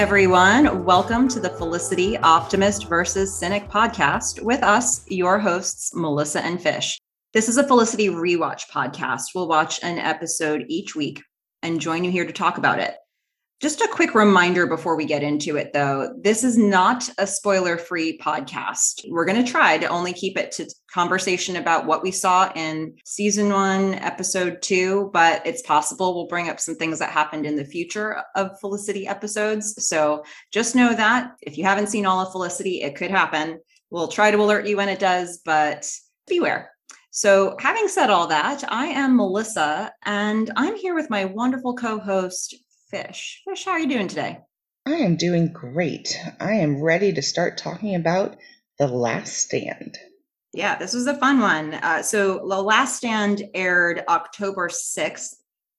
everyone. Welcome to the Felicity Optimist versus Cynic podcast with us, your hosts, Melissa and Fish. This is a Felicity rewatch podcast. We'll watch an episode each week and join you here to talk about it. Just a quick reminder before we get into it, though this is not a spoiler free podcast. We're going to try to only keep it to conversation about what we saw in season one, episode two, but it's possible we'll bring up some things that happened in the future of Felicity episodes. So just know that if you haven't seen all of Felicity, it could happen. We'll try to alert you when it does, but beware. So, having said all that, I am Melissa, and I'm here with my wonderful co host, Fish. Fish, how are you doing today? I am doing great. I am ready to start talking about The Last Stand. Yeah, this was a fun one. Uh, so, The Last Stand aired October 6th,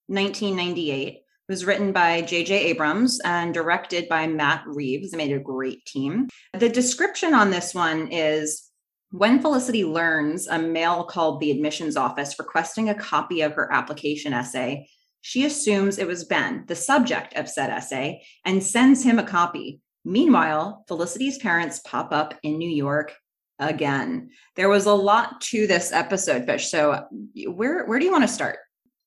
1998. It was written by J.J. Abrams and directed by Matt Reeves. They made a great team. The description on this one is when Felicity learns a male called the admissions office requesting a copy of her application essay, she assumes it was Ben, the subject of said essay, and sends him a copy. Meanwhile, Felicity's parents pop up in New York again. There was a lot to this episode, Fish. So, where where do you want to start?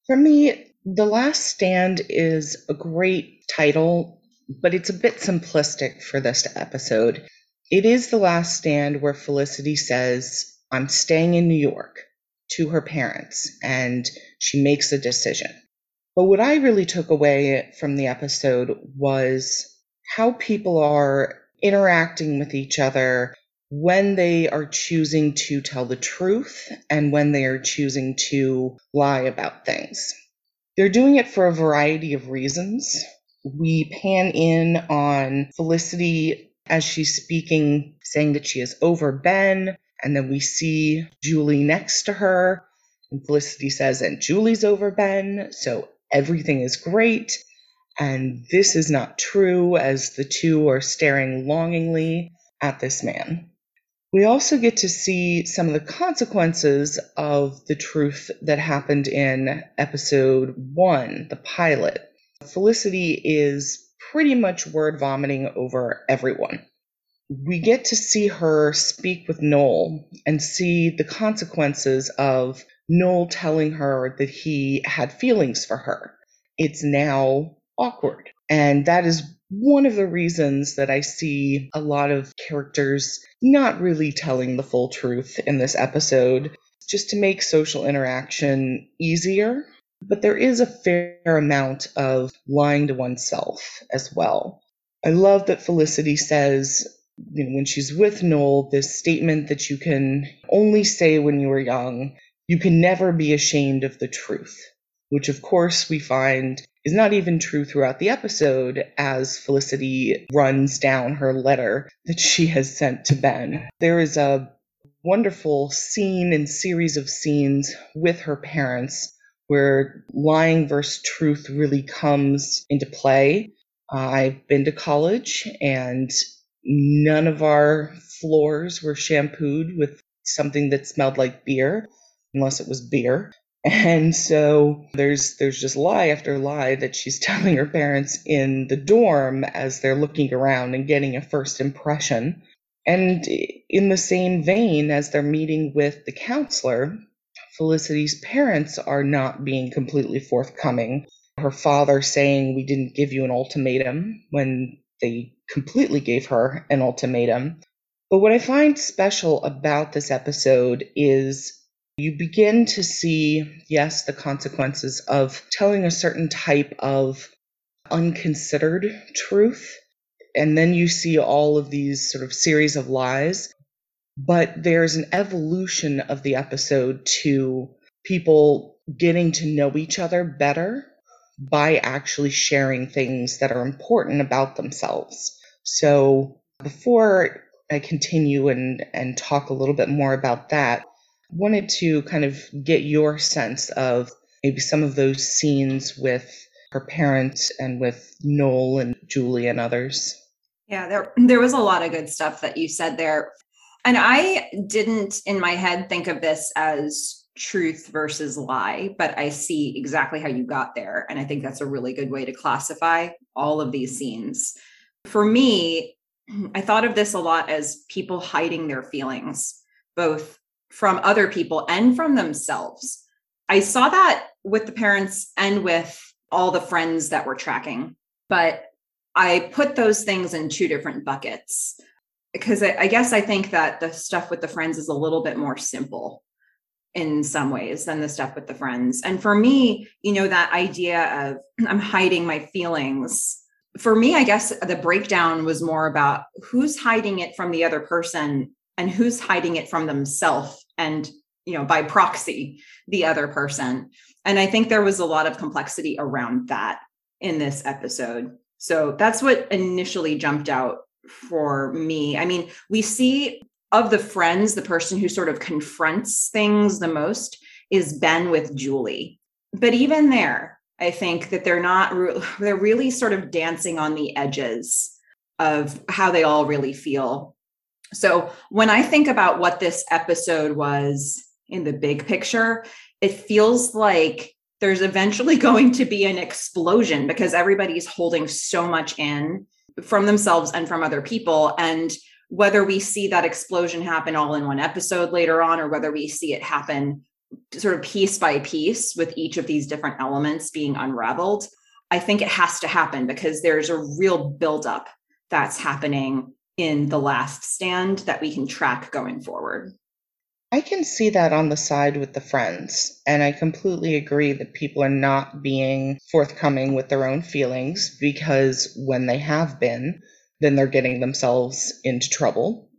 For me, The Last Stand is a great title, but it's a bit simplistic for this episode. It is The Last Stand where Felicity says, I'm staying in New York to her parents, and she makes a decision. But what I really took away from the episode was how people are interacting with each other when they are choosing to tell the truth and when they are choosing to lie about things. They're doing it for a variety of reasons. We pan in on Felicity as she's speaking, saying that she is over Ben. And then we see Julie next to her. And Felicity says, and Julie's over Ben. So everything is great. And this is not true as the two are staring longingly at this man. We also get to see some of the consequences of the truth that happened in episode one, the pilot. Felicity is pretty much word vomiting over everyone. We get to see her speak with Noel and see the consequences of Noel telling her that he had feelings for her. It's now awkward. And that is one of the reasons that I see a lot of characters not really telling the full truth in this episode, just to make social interaction easier. But there is a fair amount of lying to oneself as well. I love that Felicity says, you know, when she's with Noel, this statement that you can only say when you were young you can never be ashamed of the truth, which of course we find is not even true throughout the episode as Felicity runs down her letter that she has sent to Ben. There is a wonderful scene and series of scenes with her parents where lying versus truth really comes into play. I've been to college and none of our floors were shampooed with something that smelled like beer unless it was beer. And so there's there's just lie after lie that she's telling her parents in the dorm as they're looking around and getting a first impression. And in the same vein as they're meeting with the counselor, Felicity's parents are not being completely forthcoming. Her father saying we didn't give you an ultimatum when they completely gave her an ultimatum. But what I find special about this episode is you begin to see, yes, the consequences of telling a certain type of unconsidered truth. And then you see all of these sort of series of lies. But there's an evolution of the episode to people getting to know each other better by actually sharing things that are important about themselves. So before I continue and, and talk a little bit more about that, wanted to kind of get your sense of maybe some of those scenes with her parents and with Noel and Julie and others. Yeah, there there was a lot of good stuff that you said there. And I didn't in my head think of this as truth versus lie, but I see exactly how you got there and I think that's a really good way to classify all of these scenes. For me, I thought of this a lot as people hiding their feelings, both from other people and from themselves. I saw that with the parents and with all the friends that were tracking, but I put those things in two different buckets because I, I, guess I think that the stuff with the friends is a little bit more simple in some ways than the stuff with the friends. And for me, you know, that idea of I'm hiding my feelings. For me, I guess the breakdown was more about who's hiding it from the other person and who's hiding it from themselves and, you know, by proxy, the other person. And I think there was a lot of complexity around that in this episode. So that's what initially jumped out for me. I mean, we see of the friends, the person who sort of confronts things the most is Ben with Julie. But even there, I think that they're not, they're really sort of dancing on the edges of how they all really feel. So when I think about what this episode was in the big picture, it feels like there's eventually going to be an explosion because everybody's holding so much in from themselves and from other people. And whether we see that explosion happen all in one episode later on, or whether we see it happen sort of piece by piece with each of these different elements being unraveled, I think it has to happen because there's a real buildup that's happening in the last stand that we can track going forward. I can see that on the side with the friends, and I completely agree that people are not being forthcoming with their own feelings because when they have been, then they're getting themselves into trouble.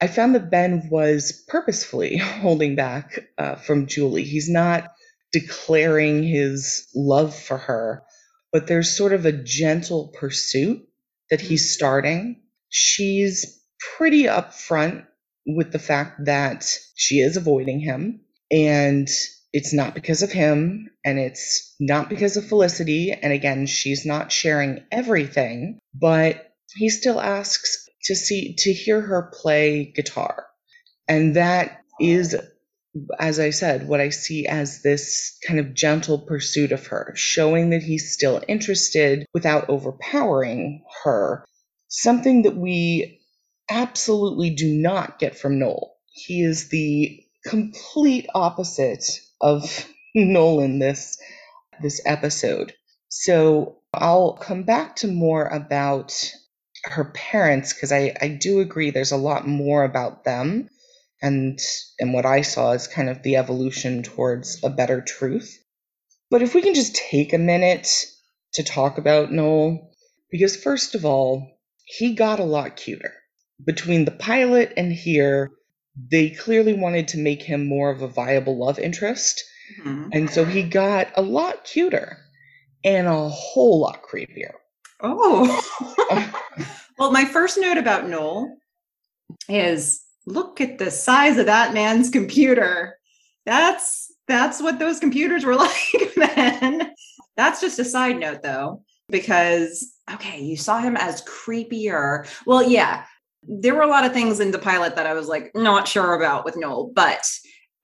I found that Ben was purposefully holding back uh, from Julie. He's not declaring his love for her, but there's sort of a gentle pursuit that he's mm-hmm. starting. She's pretty upfront with the fact that she is avoiding him and it's not because of him and it's not because of Felicity. And again, she's not sharing everything, but he still asks to see, to hear her play guitar. And that is, as I said, what I see as this kind of gentle pursuit of her, showing that he's still interested without overpowering her. Something that we absolutely do not get from Noel. He is the complete opposite of Noel in this this episode. So I'll come back to more about her parents because I, I do agree there's a lot more about them and and what I saw is kind of the evolution towards a better truth. But if we can just take a minute to talk about Noel, because first of all, he got a lot cuter between the pilot and here, they clearly wanted to make him more of a viable love interest. Mm-hmm. And so he got a lot cuter and a whole lot creepier. Oh. well, my first note about Noel is look at the size of that man's computer. That's that's what those computers were like then. That's just a side note though, because okay, you saw him as creepier. Well, yeah, there were a lot of things in the pilot that I was like not sure about with Noel, but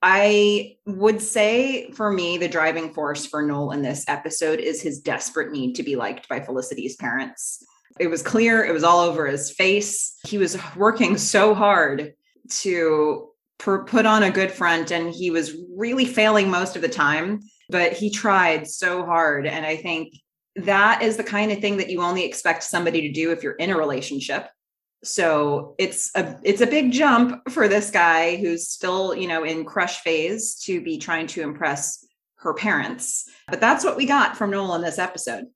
I would say for me, the driving force for Noel in this episode is his desperate need to be liked by Felicity's parents. It was clear, it was all over his face. He was working so hard to per- put on a good front, and he was really failing most of the time, but he tried so hard. And I think that is the kind of thing that you only expect somebody to do if you're in a relationship. So it's a it's a big jump for this guy who's still you know in crush phase to be trying to impress her parents. But that's what we got from noel in this episode.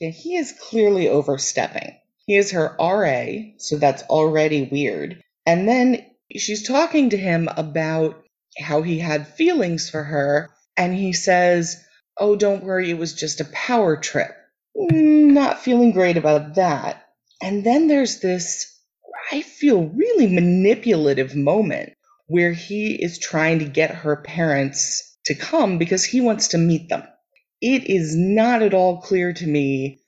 Yeah he is clearly overstepping. He is her ra so that's already weird. And then she's talking to him about how he had feelings for her and he says oh don't worry it was just a power trip. Mm, not feeling great about that. And then there's this I feel really manipulative moment where he is trying to get her parents to come because he wants to meet them. It is not at all clear to me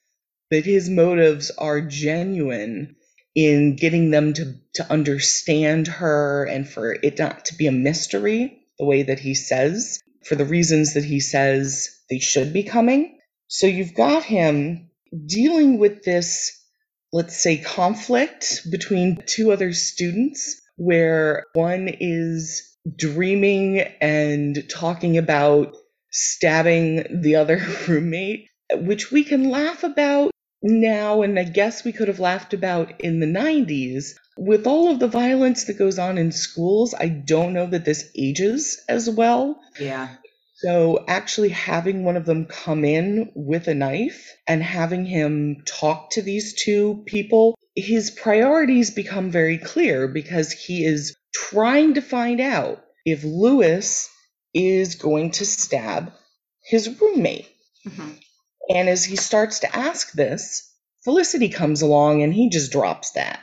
that his motives are genuine in getting them to, to understand her and for it not to be a mystery the way that he says, for the reasons that he says they should be coming. So you've got him dealing with this let's say, conflict between two other students where one is dreaming and talking about stabbing the other roommate, which we can laugh about now, and I guess we could have laughed about in the 90s. With all of the violence that goes on in schools, I don't know that this ages as well. Yeah. So, actually, having one of them come in with a knife and having him talk to these two people, his priorities become very clear because he is trying to find out if Lewis is going to stab his roommate. Mm-hmm. And as he starts to ask this, Felicity comes along and he just drops that.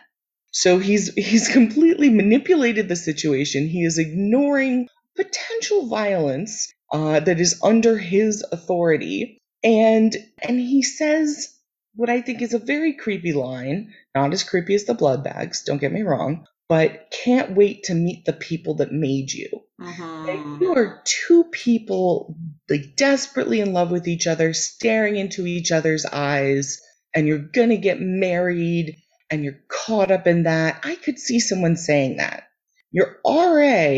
So he's he's completely manipulated the situation. He is ignoring potential violence uh, that is under his authority, and and he says what I think is a very creepy line. Not as creepy as the blood bags. Don't get me wrong, but can't wait to meet the people that made you. Uh-huh. You are two people like desperately in love with each other, staring into each other's eyes, and you're gonna get married and you're caught up in that. I could see someone saying that. Your RA,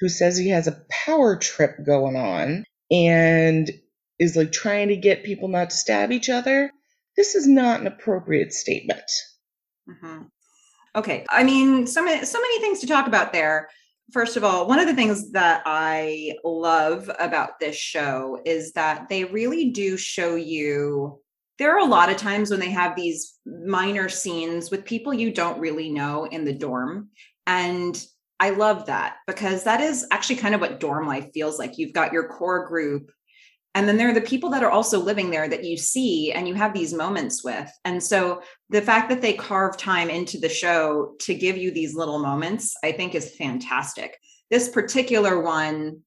who says he has a power trip going on and is like trying to get people not to stab each other, this is not an appropriate statement. Uh-huh. Okay. I mean, so many, so many things to talk about there. First of all, one of the things that I love about this show is that they really do show you. There are a lot of times when they have these minor scenes with people you don't really know in the dorm. And I love that because that is actually kind of what dorm life feels like. You've got your core group and then there are the people that are also living there that you see and you have these moments with and so the fact that they carve time into the show to give you these little moments i think is fantastic this particular one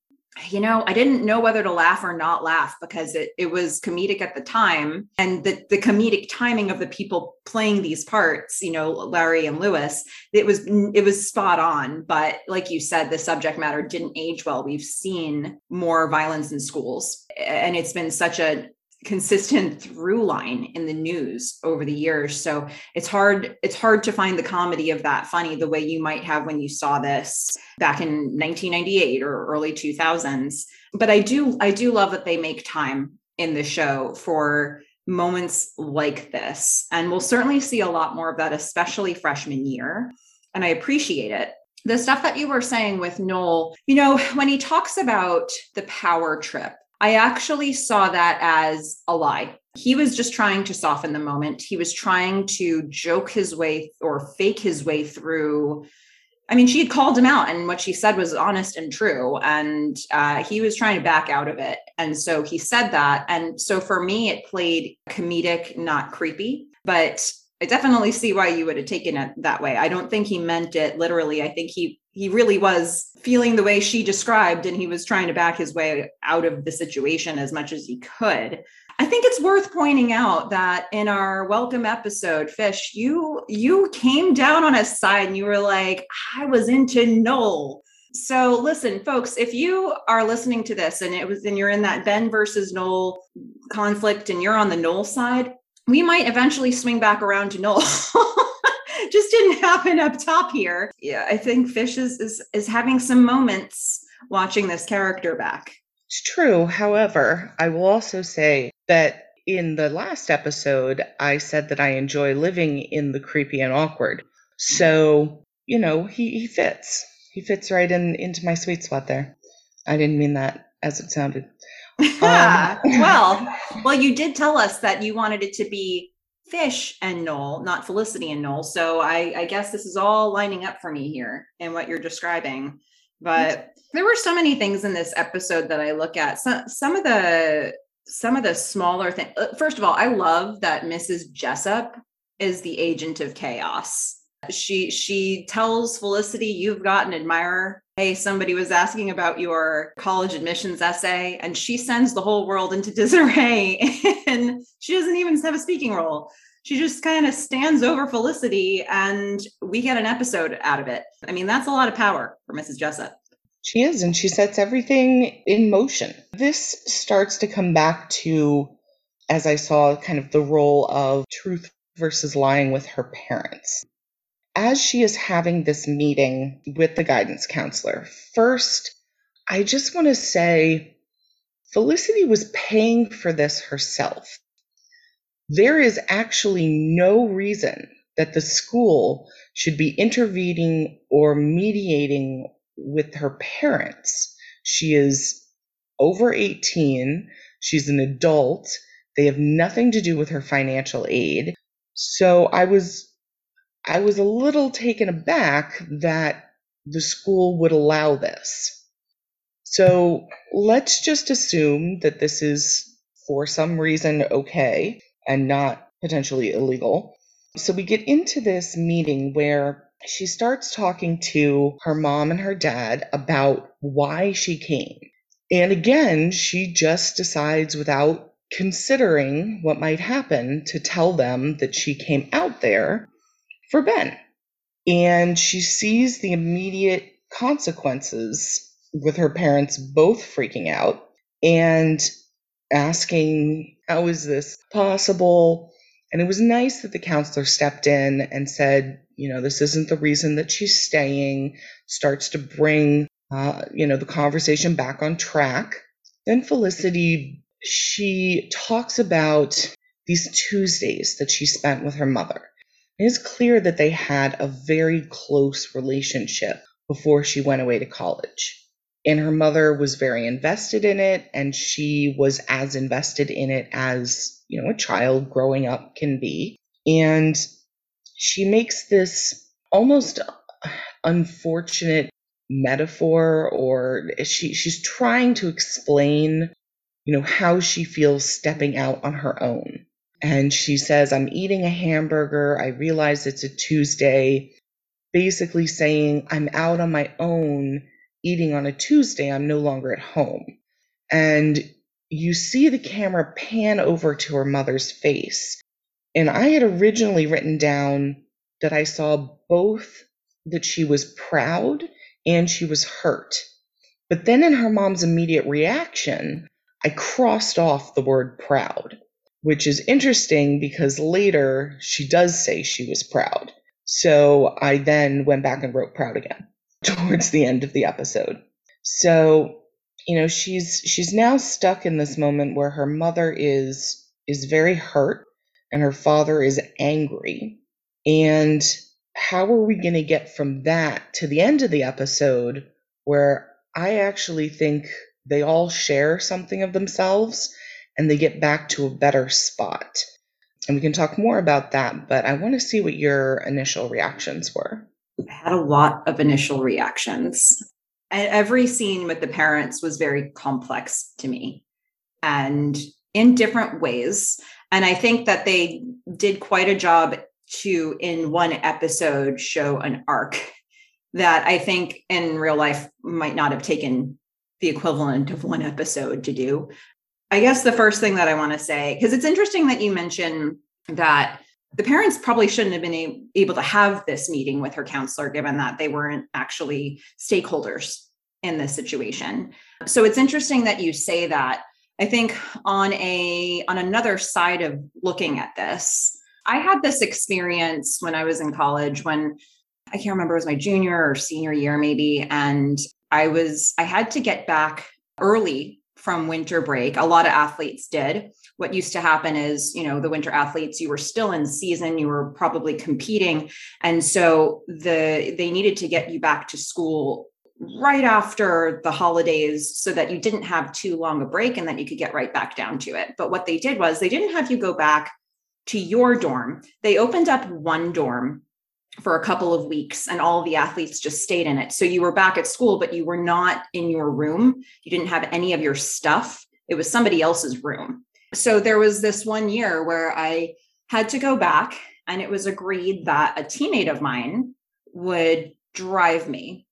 you know, I didn't know whether to laugh or not laugh because it, it was comedic at the time. And the, the comedic timing of the people playing these parts, you know, Larry and Lewis, it was it was spot on. But like you said, the subject matter didn't age well. We've seen more violence in schools. And it's been such a consistent through line in the news over the years. So it's hard it's hard to find the comedy of that funny the way you might have when you saw this back in 1998 or early 2000s but i do i do love that they make time in the show for moments like this. And we'll certainly see a lot more of that especially freshman year. And i appreciate it. The stuff that you were saying with Noel, you know, when he talks about the power trip I actually saw that as a lie. He was just trying to soften the moment. He was trying to joke his way or fake his way through. I mean, she had called him out, and what she said was honest and true. And uh, he was trying to back out of it. And so he said that. And so for me, it played comedic, not creepy. But I definitely see why you would have taken it that way. I don't think he meant it literally. I think he he really was feeling the way she described and he was trying to back his way out of the situation as much as he could. I think it's worth pointing out that in our welcome episode fish you you came down on a side and you were like i was into noel. So listen folks if you are listening to this and it was and you're in that ben versus noel conflict and you're on the noel side we might eventually swing back around to noel didn't happen up top here. Yeah, I think Fish is is, is having some moments watching this character back. It's true. However, I will also say that in the last episode, I said that I enjoy living in the creepy and awkward. So, you know, he, he fits. He fits right in into my sweet spot there. I didn't mean that as it sounded. um, well, well, you did tell us that you wanted it to be Fish and Noel, not Felicity and Noel. So I, I guess this is all lining up for me here and what you're describing. But there were so many things in this episode that I look at. Some some of the some of the smaller things. Uh, first of all, I love that Mrs. Jessup is the agent of chaos. She she tells Felicity, "You've got an admirer." Hey, somebody was asking about your college admissions essay, and she sends the whole world into disarray. and she doesn't even have a speaking role. She just kind of stands over Felicity, and we get an episode out of it. I mean, that's a lot of power for Mrs. Jessup. She is, and she sets everything in motion. This starts to come back to, as I saw, kind of the role of truth versus lying with her parents. As she is having this meeting with the guidance counselor, first, I just want to say Felicity was paying for this herself. There is actually no reason that the school should be intervening or mediating with her parents. She is over 18, she's an adult, they have nothing to do with her financial aid. So I was I was a little taken aback that the school would allow this. So let's just assume that this is for some reason okay and not potentially illegal. So we get into this meeting where she starts talking to her mom and her dad about why she came. And again, she just decides without considering what might happen to tell them that she came out there for Ben. And she sees the immediate consequences with her parents both freaking out and asking, How is this possible? And it was nice that the counselor stepped in and said, You know, this isn't the reason that she's staying, starts to bring, uh, you know, the conversation back on track. Then Felicity, she talks about these Tuesdays that she spent with her mother. It is clear that they had a very close relationship before she went away to college. And her mother was very invested in it and she was as invested in it as you know a child growing up can be. And she makes this almost unfortunate metaphor or she she's trying to explain you know how she feels stepping out on her own and she says i'm eating a hamburger i realize it's a tuesday basically saying i'm out on my own eating on a Tuesday, I'm no longer at home. And you see the camera pan over to her mother's face. And I had originally written down that I saw both that she was proud and she was hurt. But then in her mom's immediate reaction, I crossed off the word proud, which is interesting because later she does say she was proud. So I then went back and wrote proud again. towards the end of the episode. So, you know, she's she's now stuck in this moment where her mother is is very hurt and her father is angry. And how are we going to get from that to the end of the episode where I actually think they all share something of themselves and they get back to a better spot? And we can talk more about that, but I want to see what your initial reactions were I had a lot of initial reactions. Every scene with the parents was very complex to me and in different ways. And I think that they did quite a job to, in one episode, show an arc that I think in real life might not have taken the equivalent of one episode to do. I guess the first thing that I want to say, because it's interesting that you mentioned that the parents probably shouldn't have been able to have this meeting with her counselor given that they weren't actually stakeholders in this situation. So it's interesting that you say that. I think on a on another side of looking at this i had this experience when i was in college when i can't remember it was my junior or senior year maybe and i was i had to get back early from winter break. A lot of athletes did. What used to happen is you know the winter athletes you were still in season you were probably competing and so the they needed to get you back to school right after the holidays so that you didn't have too long a break and that you could get right back down to it. But what they did was they didn't have you go back to your dorm. They opened up one dorm for a couple of weeks and all the athletes just stayed in it so you were back at school but you were not in your room you didn't have any of your stuff it was somebody else's room so there was this one year where I had to go back, and it was agreed that a teammate of mine would drive me.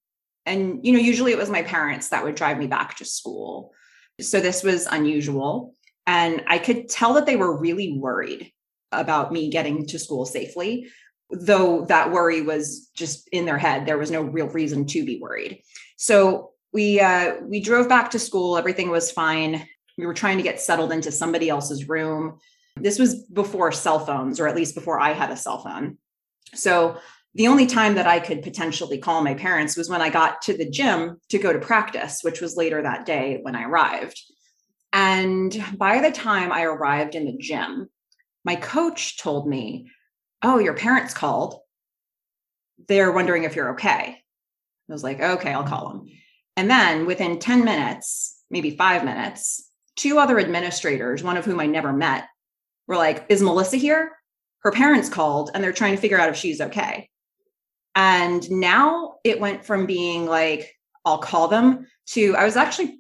And, you know, usually it was my parents that would drive me back to school. So this was unusual. And I could tell that they were really worried about me getting to school safely, though that worry was just in their head. There was no real reason to be worried. So we uh, we drove back to school. Everything was fine we were trying to get settled into somebody else's room This was before cell phones, or at least before I had a cell phone. So the only time that I could potentially call my parents was when I got to the gym to go to practice, which was later that day when I arrived. And by the time I arrived in the gym, my coach told me, Oh, your parents called. They're wondering if you're okay. I was like, Okay, I'll call them. And then within 10 minutes, maybe five minutes, two other administrators, one of whom I never met, were like, Is Melissa here? Her parents called and they're trying to figure out if she's okay. And now it went from being like, I'll call them to I was actually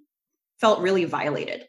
felt really violated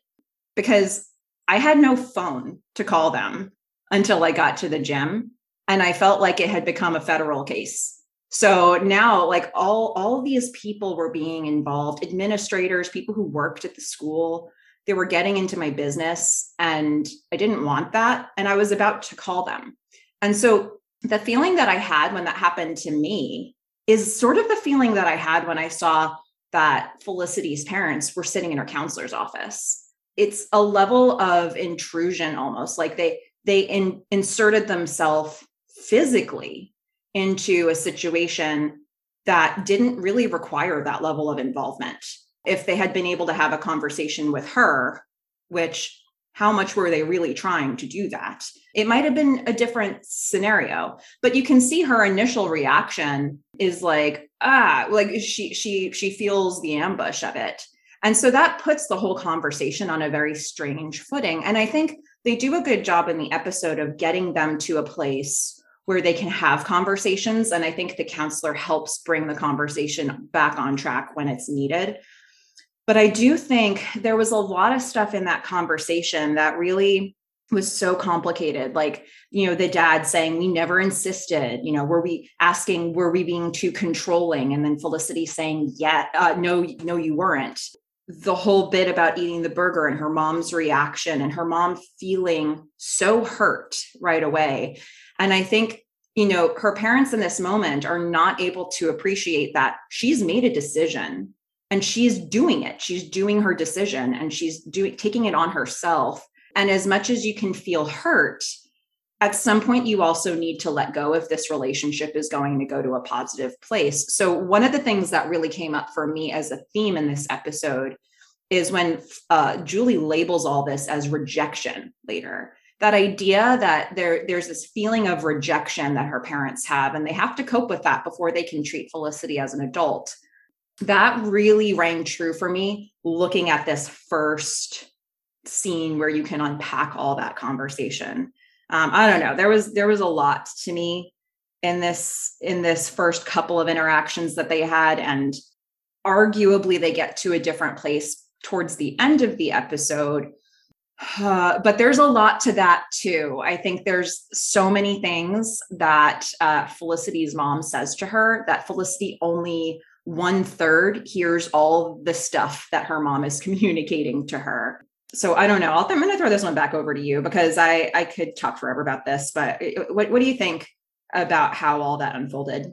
because I had no phone to call them until I got to the gym. And I felt like it had become a federal case. So now like all all these people were being involved, administrators, people who worked at the school, they were getting into my business and I didn't want that and I was about to call them. And so the feeling that I had when that happened to me is sort of the feeling that I had when I saw that Felicity's parents were sitting in her counselor's office. It's a level of intrusion almost like they they in, inserted themselves physically into a situation that didn't really require that level of involvement. If they had been able to have a conversation with her, which how much were they really trying to do that? It might have been a different scenario, but you can see her initial reaction is like, ah, like she she she feels the ambush of it. And so that puts the whole conversation on a very strange footing. And I think they do a good job in the episode of getting them to a place where they can have conversations. And I think the counselor helps bring the conversation back on track when it's needed. But I do think there was a lot of stuff in that conversation that really was so complicated like you know the dad saying we never insisted you know were we asking were we being too controlling and then felicity saying yeah uh, no no you weren't the whole bit about eating the burger and her mom's reaction and her mom feeling so hurt right away. And i think you know her parents in this moment are not able to appreciate that she's made a decision and she's doing it. She's doing her decision and she's doing taking it on herself. And as much as you can feel hurt at some point you also need to let go if this relationship is going to go to a positive place. So one of the things that really came up for me as a theme in this episode is when uh, julie labels all this as rejection later. That idea that there there's this feeling of rejection that her parents have and they have to cope with that before they can treat felicity as an adult. That really rang true for me looking at this first scene where you can unpack all that conversation um, i don't know there was there was a lot to me in this in this first couple of interactions that they had and arguably they get to a different place towards the end of the episode uh, but there's a lot to that too. I think there's so many things that uh, Felicity's mom says to her that Felicity only one third hears all the stuff that her mom is communicating to her. So I don't know. i am going to throw this one back over to you because I I could talk forever about this. But uh, what what do you think about how all that unfolded?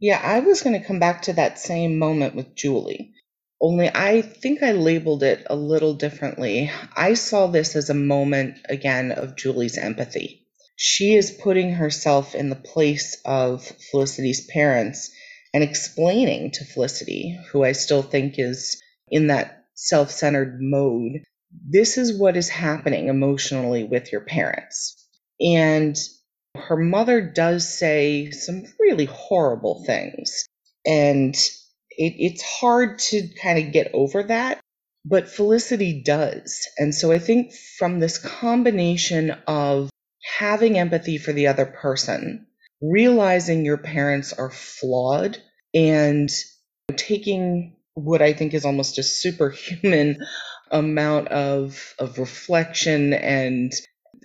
Yeah, I was going to come back to that same moment with Julie. Only I think I labeled it a little differently. I saw this as a moment again of Julie's empathy. She is putting herself in the place of Felicity's parents and explaining to Felicity, who I still think is in that self centered mode, this is what is happening emotionally with your parents. And her mother does say some really horrible things. And it, it's hard to kind of get over that, but Felicity does. And so I think from this combination of having empathy for the other person realizing your parents are flawed and taking what I think is almost a superhuman amount of of reflection and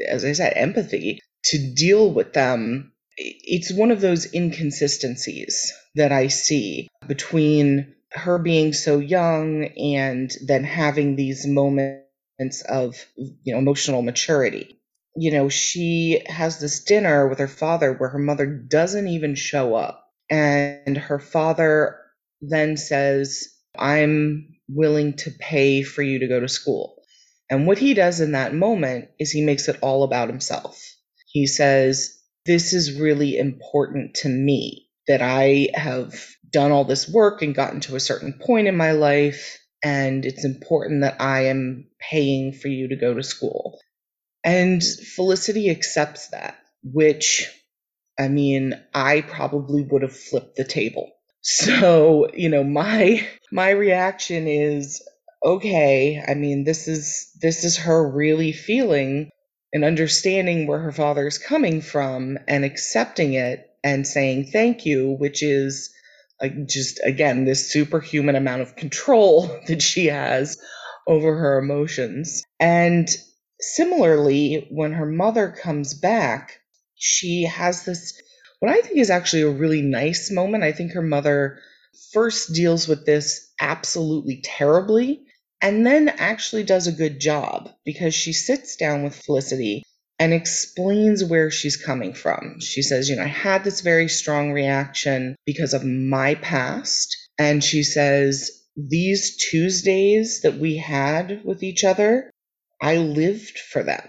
as I said empathy to deal with them it's one of those inconsistencies that I see between her being so young and then having these moments of you know emotional maturity you know, she has this dinner with her father where her mother doesn't even show up. And her father then says, I'm willing to pay for you to go to school. And what he does in that moment is he makes it all about himself. He says, This is really important to me that I have done all this work and gotten to a certain point in my life. And it's important that I am paying for you to go to school. And Felicity accepts that, which, I mean, I probably would have flipped the table. So, you know, my my reaction is okay, I mean, this is this is her really feeling and understanding where her father is coming from and accepting it and saying thank you, which is like just again this superhuman amount of control that she has over her emotions. And similarly, when her mother comes back, she has this what I think is actually a really nice moment. I think her mother first deals with this absolutely terribly and then actually does a good job because she sits down with Felicity and explains where she's coming from. She says, You know, I had this very strong reaction because of my past. And she says, These Tuesdays that we had with each other, I lived for them,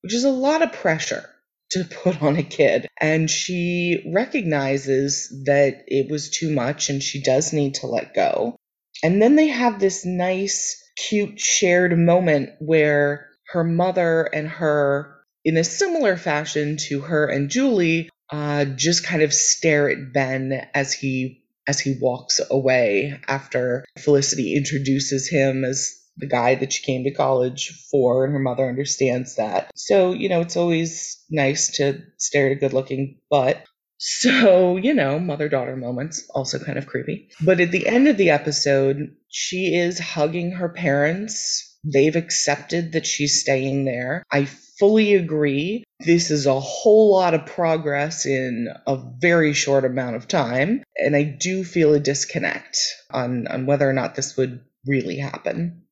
which is a lot of pressure to put on a kid. And she recognizes that it was too much and she does need to let go. And then they have this nice, cute shared moment where her mother and her in a similar fashion to her and Julie, uh, just kind of stare at Ben as he as he walks away after Felicity introduces him as the guy that she came to college for, and her mother understands that. So, you know, it's always nice to stare at a good looking butt. So, you know, mother daughter moments, also kind of creepy. But at the end of the episode, she is hugging her parents. They've accepted that she's staying there. I fully agree. This is a whole lot of progress in a very short amount of time. And I do feel a disconnect on, on whether or not this would really happen.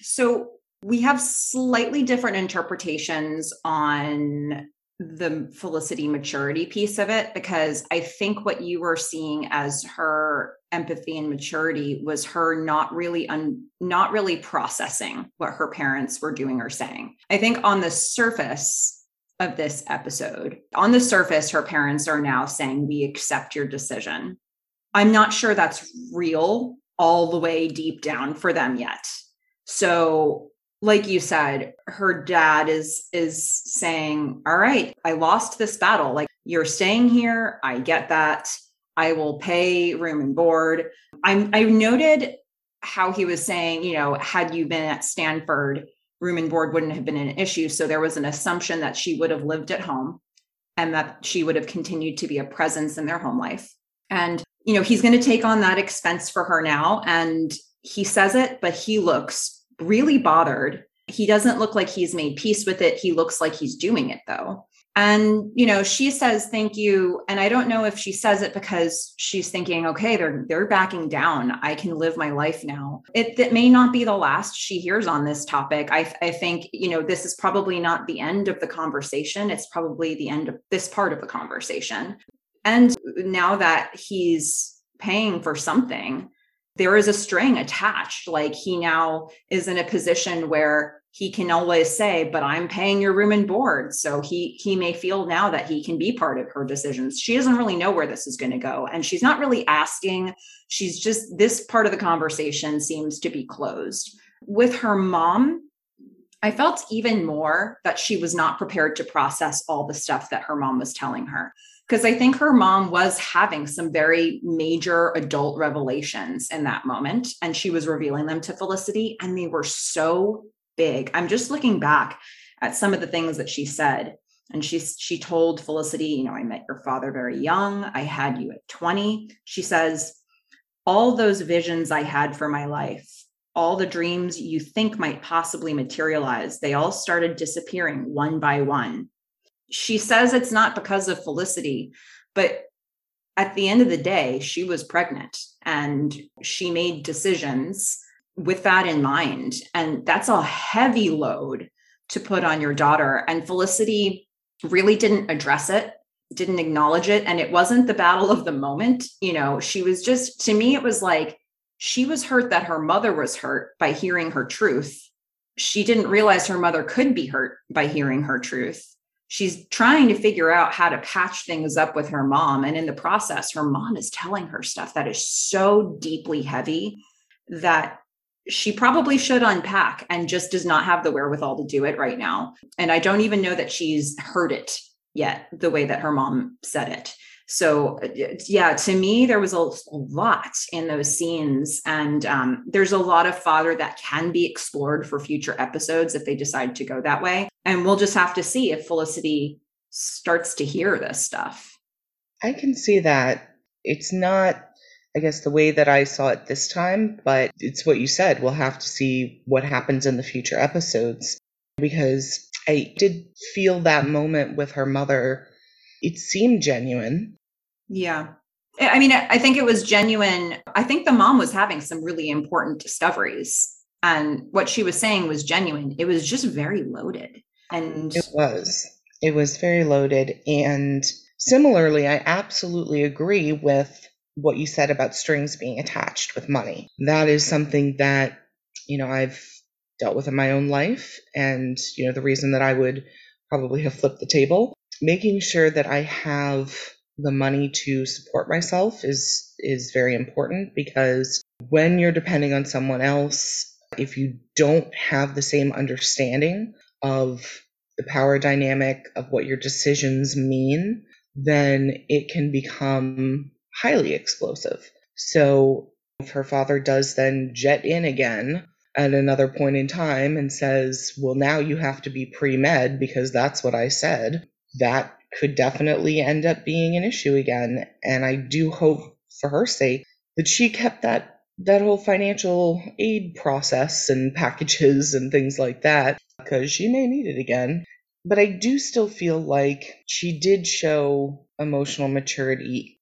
So we have slightly different interpretations on the Felicity maturity piece of it because I think what you were seeing as her empathy and maturity was her not really un, not really processing what her parents were doing or saying. I think on the surface of this episode, on the surface her parents are now saying we accept your decision. I'm not sure that's real all the way deep down for them yet. So like you said her dad is is saying all right i lost this battle. Like you're staying here. I get that. I will pay room and board. I'm i noted how he was saying you know had you been at stanford room and board wouldn't have been an issue. So there was an assumption that she would have lived at home and that she would have continued to be a presence in their home life. And you know he's going to take on that expense for her now and he says it but he looks really bothered. He doesn't look like he's made peace with it. He looks like he's doing it though. And you know, she says thank you and I don't know if she says it because she's thinking okay, they're they're backing down. I can live my life now. It that may not be the last she hears on this topic. I I think, you know, this is probably not the end of the conversation. It's probably the end of this part of the conversation. And now that he's paying for something, there is a string attached. Like he now is in a position where he can always say, but I'm paying your room and board. So he he may feel now that he can be part of her decisions. She doesn't really know where this is going to go. And she's not really asking. She's just this part of the conversation seems to be closed. With her mom, I felt even more that she was not prepared to process all the stuff that her mom was telling her because I think her mom was having some very major adult revelations in that moment. And she was revealing them to Felicity, and they were so big. I'm just looking back at some of the things that she said. And she, she told Felicity, you know, I met your father very young. I had you at 20. She says, all those visions I had for my life, all the dreams you think might possibly materialize, they all started disappearing one by one she says it's not because of Felicity, but at the end of the day, she was pregnant and she made decisions with that in mind. And that's a heavy load to put on your daughter. And Felicity really didn't address it, didn't acknowledge it. And it wasn't the battle of the moment. You know, she was just, to me, it was like she was hurt that her mother was hurt by hearing her truth she didn't realize her mother could be hurt by hearing her truth. She's trying to figure out how to patch things up with her mom. And in the process, her mom is telling her stuff that is so deeply heavy that she probably should unpack and just does not have the wherewithal to do it right now. And I don't even know that she's heard it yet, the way that her mom said it. So, yeah, to me, there was a, lot in those scenes. And um, there's a lot of father that can be explored for future episodes if they decide to go that way. And we'll just have to see if Felicity starts to hear this stuff. I can see that. It's not I guess, the way that I saw it this time, but it's what you said. We'll have to see what happens in the future episodes because I did feel that moment with her mother. It seemed genuine. Yeah. I mean, I think it was genuine. I think the mom was having some really important discoveries, and what she was saying was genuine. It was just very loaded. And it was. It was very loaded. And similarly, I absolutely agree with what you said about strings being attached with money. That is something that, you know, I've dealt with in my own life. And, you know, the reason that I would probably have flipped the table, making sure that I have the money to support myself is is very important because when you're depending on someone else if you don't have the same understanding of the power dynamic of what your decisions mean then it can become highly explosive. So if her father does then jet in again at another point in time and says, Well, now you have to be pre med because that's what I said, that could definitely end up being an issue again. And I do hope for her sake that she kept that that whole financial aid process and packages and things like that because she may need it again. But I do still feel like she did show emotional maturity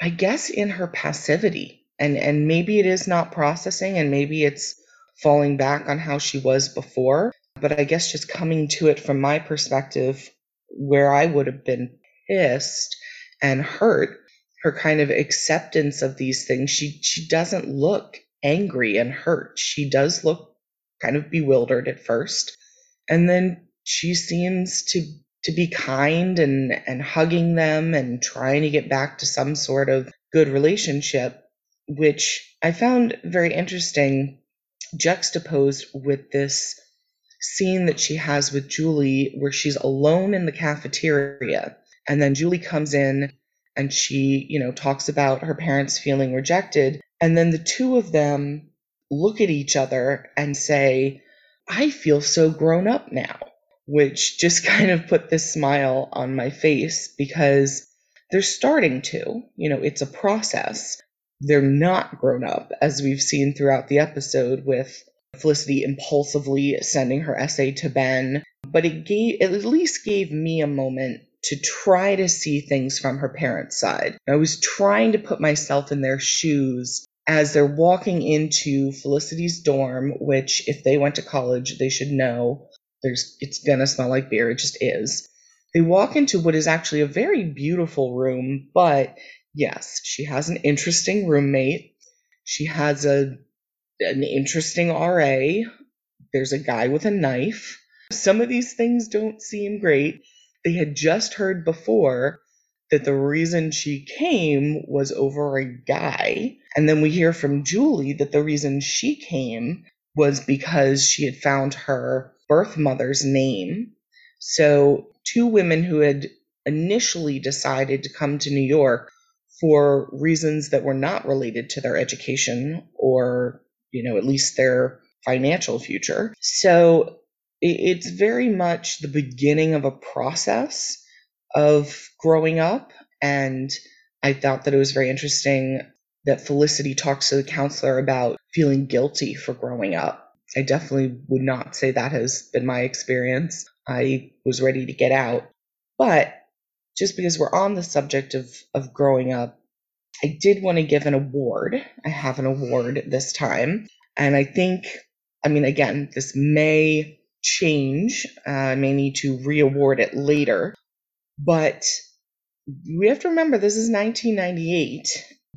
I guess in her passivity. And and maybe it is not processing and maybe it's falling back on how she was before, but I guess just coming to it from my perspective where I would have been pissed and hurt, her kind of acceptance of these things, she she doesn't look angry and hurt. She does look kind of bewildered at first. And then she seems to to be kind and and hugging them and trying to get back to some sort of good relationship which i found very interesting juxtaposed with this scene that she has with julie where she's alone in the cafeteria and then julie comes in and she you know talks about her parents feeling rejected and then the two of them look at each other and say i feel so grown up now which just kind of put this smile on my face because they're starting to. You know, it's a process. They're not grown up, as we've seen throughout the episode with Felicity impulsively sending her essay to Ben. But it gave, it at least gave me a moment to try to see things from her parents' side. I was trying to put myself in their shoes as they're walking into Felicity's dorm, which, if they went to college, they should know there's it's gonna smell like beer. It just is. They walk into what is actually a very beautiful room, but yes, she has an interesting roommate. She has a an interesting RA. There's a guy with a knife. Some of these things don't seem great. They had just heard before that the reason she came was over a guy. And then we hear from Julie that the reason she came was because she had found her birth mother's name. So, two women who had initially decided to come to New York for reasons that were not related to their education or, you know, at least their financial future. So, it's very much the beginning of a process of growing up. And I thought that it was very interesting that Felicity talks to the counselor about feeling guilty for growing up I definitely would not say that has been my experience. I was ready to get out. But just because we're on the subject of, of growing up, I did want to give an award. I have an award this time. And I think, I mean, again, this may change. Uh, I may need to re award it later. But we have to remember this is 1998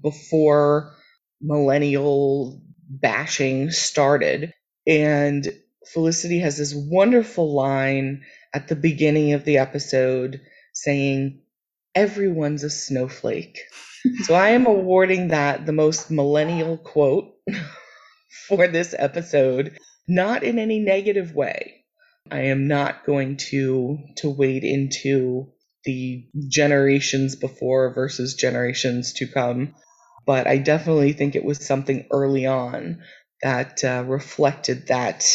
before millennial bashing started. And Felicity has this wonderful line at the beginning of the episode saying, Everyone's a snowflake. so I am awarding that the most millennial quote for this episode, not in any negative way. I am not going to to wade into the generations before versus generations to come, but I definitely think it was something early on that uh, reflected that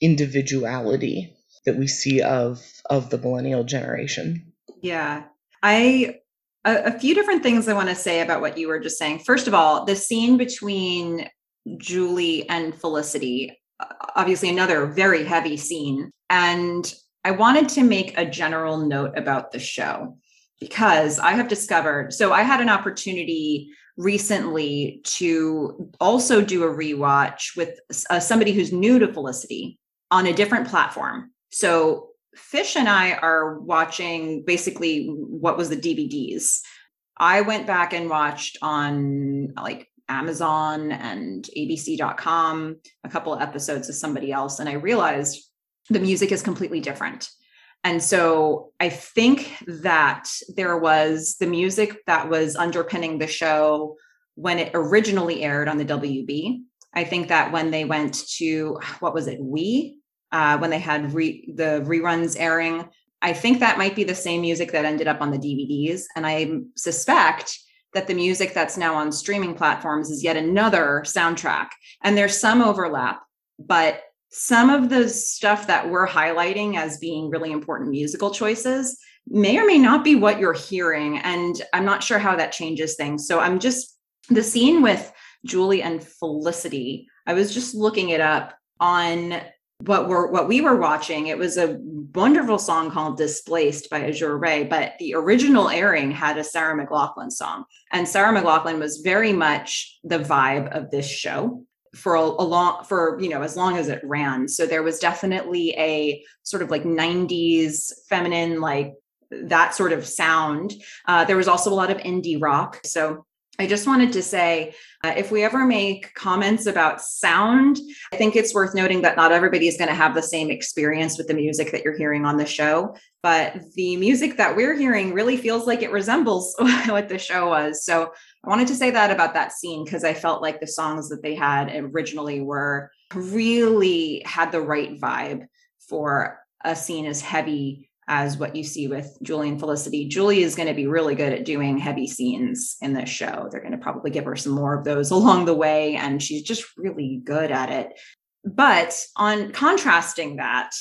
individuality that we see of of the millennial generation. Yeah. I a, a few different things I want to say about what you were just saying. First of all, the scene between Julie and Felicity, obviously another very heavy scene. And I wanted to make a general note about the show because I have discovered so I had an opportunity recently to also do a rewatch with uh, somebody who's new to Felicity on a different platform. So Fish and I are watching basically what was the DVDs. I went back and watched on like Amazon and ABC.com a couple episodes of somebody else, and I realized the music is completely different. And so I think that there was the music that was underpinning the show when it originally aired on the WB. I think that when they went to what was it, We, uh, when they had re- the reruns airing. I think that might be the same music that ended up on the DVDs. And I suspect that the music that's now on streaming platforms is yet another soundtrack. And there's some overlap, but some of the stuff that we're highlighting as being really important musical choices may or may not be what you're hearing. And I'm not sure how that changes things. So I'm just the scene with Julie and Felicity. I was just looking it up on what we're what we were watching it was a wonderful song called displaced by azure ray but the original airing had a sarah mclachlan song and sarah mclachlan was very much the vibe of this show for a, a long for you know as long as it ran. So there was definitely a sort of like 90s feminine like that sort of sound. Uh, there was also a lot of indie rock. So I just wanted to say uh, if we ever make comments about sound, I think it's worth noting that not everybody is going to have the same experience with the music that you're hearing on the show. But the music that we're hearing really feels like it resembles what the show was. So I wanted to say that about that scene because I felt like the songs that they had originally were really had the right vibe for a scene as heavy as what you see with Julie and Felicity. Julie is going to be really good at doing heavy scenes in this show. They're going to probably give her some more of those along the way, and she's just really good at it. But on contrasting that,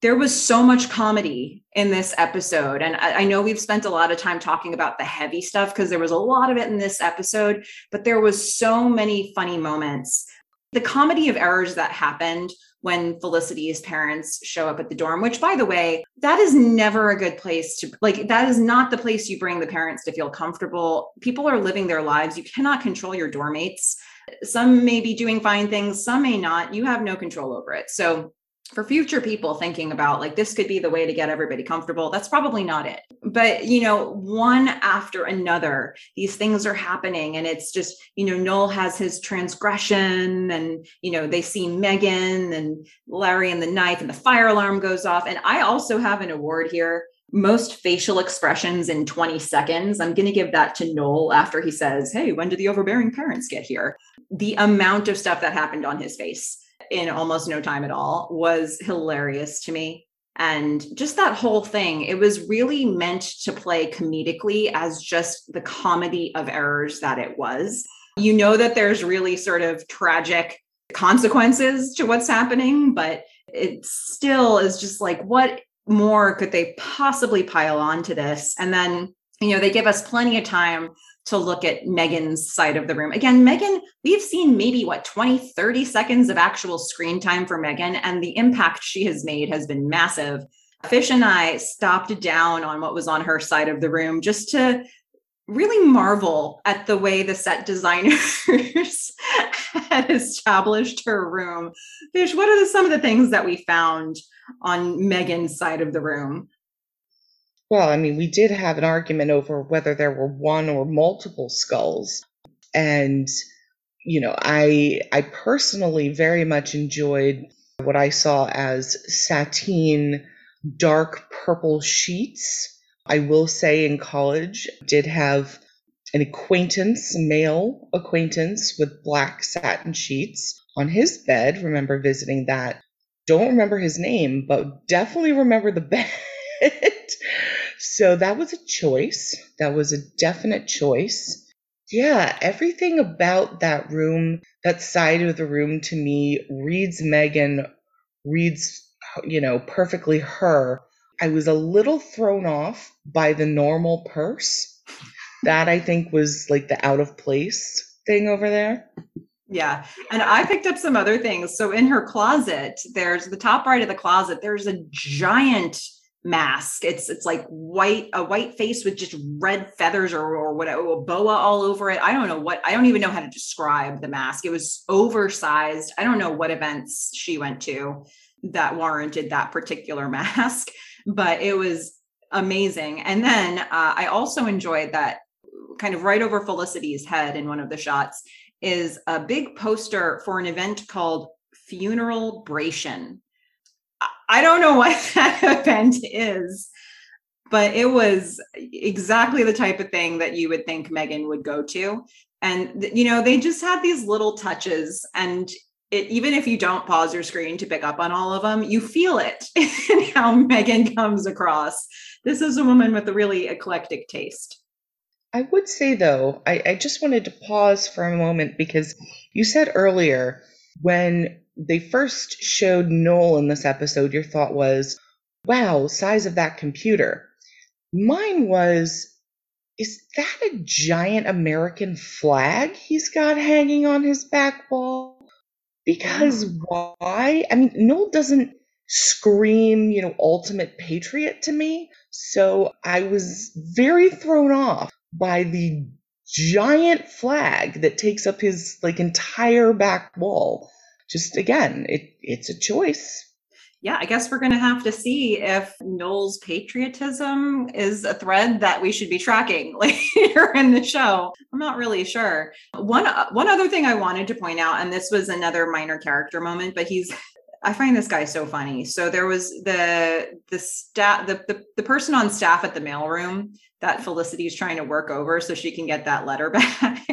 there was so much comedy in this episode. And I, I know we've spent a lot of time talking about the heavy stuff because there was a lot of it in this episode, but there was so many funny moments. The comedy of errors that happened when Felicity's parents show up at the dorm, which by the way, that is never a good place to like that is not the place you bring the parents to feel comfortable. People are living their lives. You cannot control your dorm mates. Some may be doing fine things, some may not. You have no control over it. So for future people thinking about like this could be the way to get everybody comfortable that's probably not it but you know one after another these things are happening and it's just you know noel has his transgression and you know they see meghan and larry and the knife and the fire alarm goes off and i also have an award here most facial expressions in 20 seconds. I'm going to give that to Noel after he says, Hey, when did the overbearing parents get here? The amount of stuff that happened on his face in almost no time at all was hilarious to me. And just that whole thing, it was really meant to play comedically as just the comedy of errors that it was. You know that there's really sort of tragic consequences to what's happening, but it still is just like, what more could they possibly pile on to this? And then, you know, they give us plenty of time to look at Meghan's side of the room. Again, Meghan, we've seen maybe what 20, 30 seconds of actual screen time for Meghan, and the impact she has made has been massive. Fish and I stopped down on what was on her side of the room just to really marvel at the way the set designers had established her room. Fish, what are the, some of the things that we found on Meghan's side of the room? Well, I mean, we did have an argument over whether there were one or multiple skulls. And, you know, I I personally very much enjoyed what I saw as sateen dark purple sheets. I will say in college did have an acquaintance, male acquaintance with black satin sheets on his bed. Remember visiting that. Don't remember his name, but definitely remember the bed. So that was a choice. That was a definite choice. Yeah, everything about that room, that side of the room to me reads Meghan, reads, you know, perfectly her. I was a little thrown off by the normal purse. That I think was like the out of place thing over there. Yeah. And I picked up some other things. So in her closet, there's the top right of the closet, there's a giant mask. It's it's like white, a white face with just red feathers or or whatever, a boa all over it. I don't know what I don't even know how to describe the mask. It was oversized. I don't know what events she went to that warranted that particular mask, but it was amazing. And then uh, I also enjoyed that kind of right over Felicity's head in one of the shots is a big poster for an event called Funeral Bration. I don't know what that event is, but it was exactly the type of thing that you would think Meghan would go to. And, you know, they just had these little touches. And it, even if you don't pause your screen to pick up on all of them, you feel it in how Meghan comes across. This is a woman with a really eclectic taste. I would say, though, I, I just wanted to pause for a moment because you said earlier when they first showed Noel in this episode, your thought was, wow, size of that computer. Mine was, is that a giant American flag he's got hanging on his back wall? Because why? I mean, Noel doesn't scream, you know, ultimate patriot to me. So I was very thrown off by the giant flag that takes up his like entire back wall just again, it it's a choice. Yeah, I guess we're going to have to see if Noel's patriotism is a thread that we should be tracking later in the show. I'm not really sure. One one other thing I wanted to point out, and this was another minor character moment, but he's I find this guy so funny. So there was the the staff the, the the person on staff at the mailroom that Felicity is trying to work over so she can get that letter back.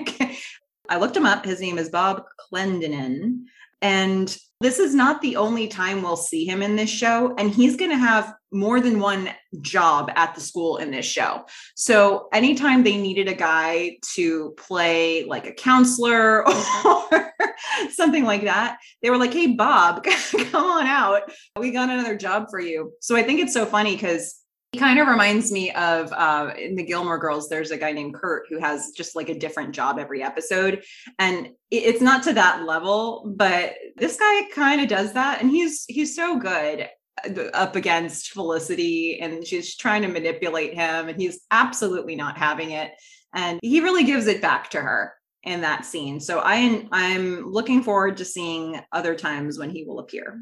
I looked him up. His name is Bob Clendenin. And this is not the only time we'll see him in this show. And he's going to have more than one job at the school in this show. So anytime they needed a guy to play like a counselor or something like that, they were like, hey, Bob, come on out. We got another job for you. So I think it's so funny because he kind of reminds me of uh, in the Gilmore Girls. There's a guy named Kurt who has just like a different job every episode, and it's not to that level, but this guy kind of does that, and he's he's so good uh, up against Felicity, and she's trying to manipulate him, and he's absolutely not having it, and he really gives it back to her in that scene. So I I'm looking forward to seeing other times when he will appear.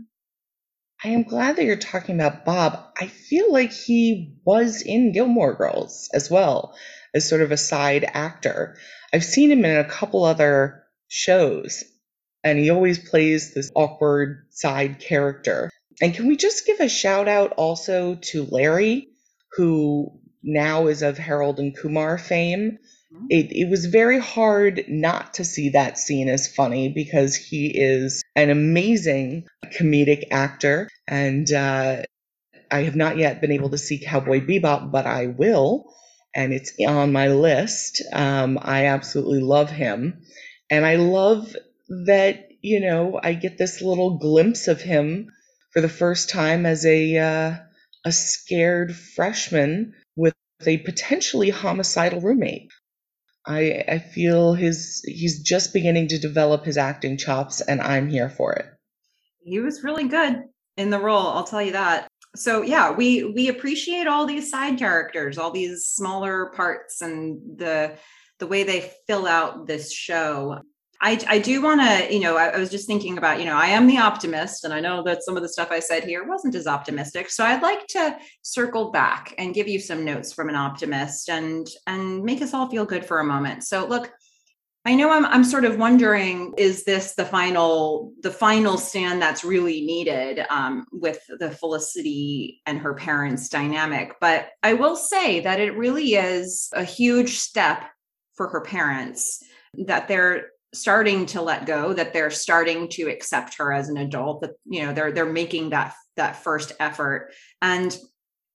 I am glad that you're talking about Bob. I feel like he was in Gilmore Girls as well as sort of a side actor. I've seen him in a couple other shows, and he always plays this awkward side character. And can we just give a shout out also to Larry, who now is of Harold and Kumar fame? Mm-hmm. It, it was very hard not to see that scene as funny because he is an amazing comedic actor. And uh, I have not yet been able to see Cowboy Bebop, but I will. And it's on my list. Um, I absolutely love him. And I love that, you know, I get this little glimpse of him for the first time as a, uh, a scared freshman with a potentially homicidal roommate. I I feel his he's just beginning to develop his acting chops and I'm here for it. He was really good in the role, I'll tell you that. So yeah, we we appreciate all these side characters, all these smaller parts and the the way they fill out this show. I, I do want to, you know, I, I, was just thinking about, you know, I am the optimist, and I know that some of the stuff I said here wasn't as optimistic. So I'd like to circle back and give you some notes from an optimist and and make us all feel good for a moment. So look, I know I'm I'm sort of wondering is this the final the final stand that's really needed um, with the Felicity and her parents dynamic, but I will say that it really is a huge step for her parents that they're starting to let go that they're starting to accept her as an adult that you know they're they're making that that first effort. And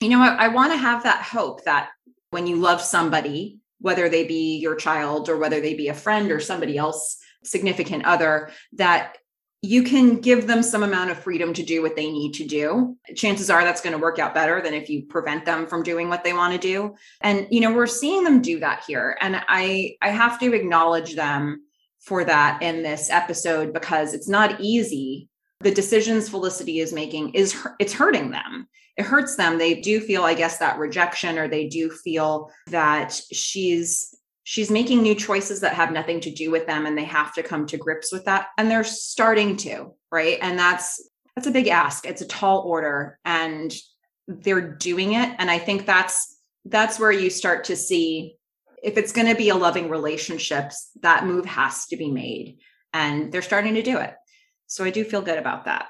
you know I, I want to have that hope that when you love somebody whether they be your child or whether they be a friend or somebody else significant other that you can give them some amount of freedom to do what they need to do. Chances are that's going to work out better than if you prevent them from doing what they want to do. And you know we're seeing them do that here. And i i have to acknowledge them for that in this episode because it's not easy. The decisions felicity is making is it's hurting them. It hurts them. They do feel i guess that rejection or they do feel that she's she's making new choices that have nothing to do with them and they have to come to grips with that. And they're starting to right? And that's that's a big ask. It's a tall order and they're doing it. And i think that's that's where you start to see if it's going to be a loving relationships that move has to be made and they're starting to do it. So i do feel good about that.